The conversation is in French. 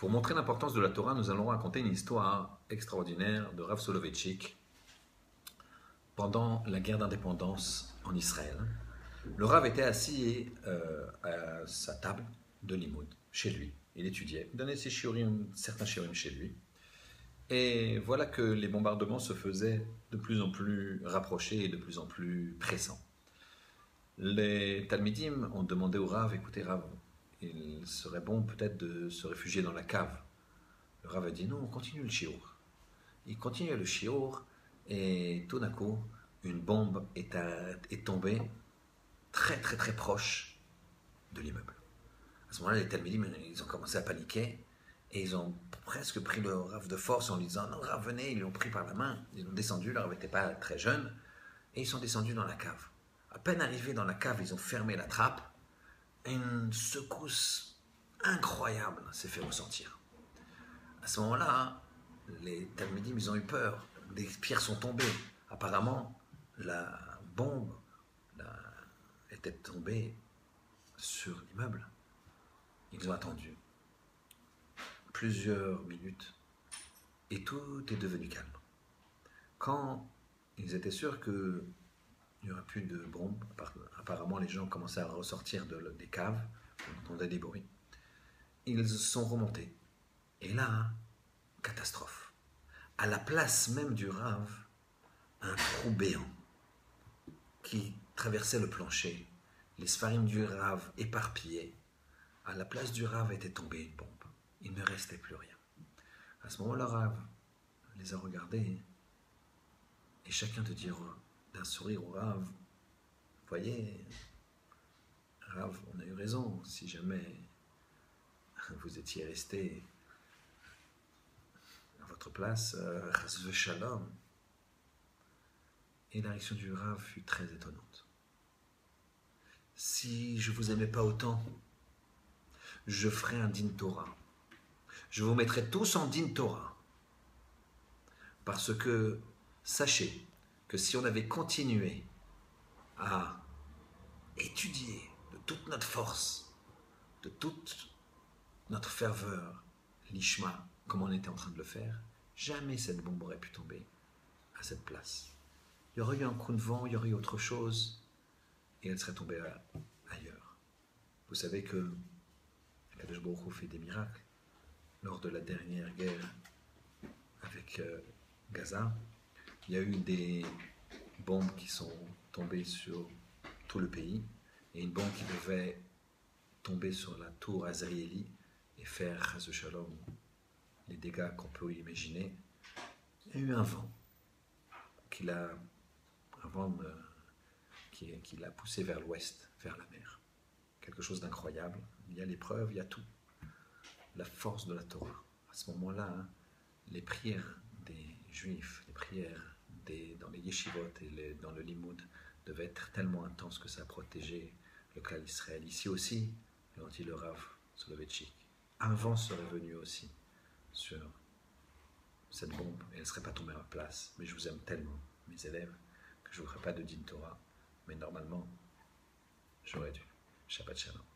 Pour montrer l'importance de la Torah, nous allons raconter une histoire extraordinaire de Rav Soloveitchik pendant la guerre d'indépendance en Israël. Le Rav était assis euh, à sa table de limoud, chez lui. Il étudiait, il donnait ses shiurim, certains shiurim chez lui. Et voilà que les bombardements se faisaient de plus en plus rapprochés et de plus en plus pressants. Les Talmidim ont demandé au Rav, écoutez Rav, il serait bon peut-être de se réfugier dans la cave. Le Rav a dit non, on continue le shiur. Il continue le shiur et tout d'un coup, une bombe est, tombée très très très proche de l'immeuble. À ce moment-là, les Talmidim, ils ont commencé à paniquer et ils ont presque pris le Rav de force en lui disant Non, Rav, venez. Ils l'ont pris par la main. Ils l'ont descendu. Le Rav n'était pas très jeune. Et ils sont descendus dans la cave. À peine arrivés dans la cave, ils ont fermé la trappe. Une secousse incroyable s'est fait ressentir. À ce moment-là, les Talmidim, ils ont eu peur. Des pierres sont tombées. Apparemment, la bombe était tombée sur l'immeuble. Ils ont attendu plusieurs minutes et tout est devenu calme. Quand ils étaient sûrs qu'il n'y aurait plus de bombes, apparemment les gens commençaient à ressortir de, des caves, on entendait des bruits, ils sont remontés. Et là, catastrophe. À la place même du rave, un trou béant qui traversait le plancher, les spharim du rave éparpillés. À la place du rave était tombée une bombe il ne restait plus rien. À ce moment-là, Rav les a regardés et chacun de dire d'un sourire au Rav, voyez, Rav, on a eu raison, si jamais vous étiez resté à votre place, euh, Shalom. Et la réaction du Rav fut très étonnante. Si je vous aimais pas autant, je ferais un din Torah je vous mettrai tous en din Torah. Parce que sachez que si on avait continué à étudier de toute notre force, de toute notre ferveur, l'ishma, comme on était en train de le faire, jamais cette bombe aurait pu tomber à cette place. Il y aurait eu un coup de vent, il y aurait eu autre chose, et elle serait tombée ailleurs. Vous savez que Kadosh Baruch fait des miracles lors de la dernière guerre avec euh, Gaza, il y a eu des bombes qui sont tombées sur tout le pays et une bombe qui devait tomber sur la tour Azrieli et faire ce Shalom les dégâts qu'on peut imaginer. Il y a eu un vent qui l'a, vent euh, qui l'a poussé vers l'ouest, vers la mer. Quelque chose d'incroyable. Il y a l'épreuve, il y a tout la force de la Torah. À ce moment-là, hein, les prières des Juifs, les prières dans les yeshivot et dans le limoud devaient être tellement intenses que ça a protégé le clan d'Israël. Ici aussi, le dit le Rav Soloveitchik, un vent serait venu aussi sur cette bombe et elle ne serait pas tombée en place. Mais je vous aime tellement, mes élèves, que je ne vous ferai pas de din Torah. Mais normalement, j'aurais dû. Shabbat Shalom.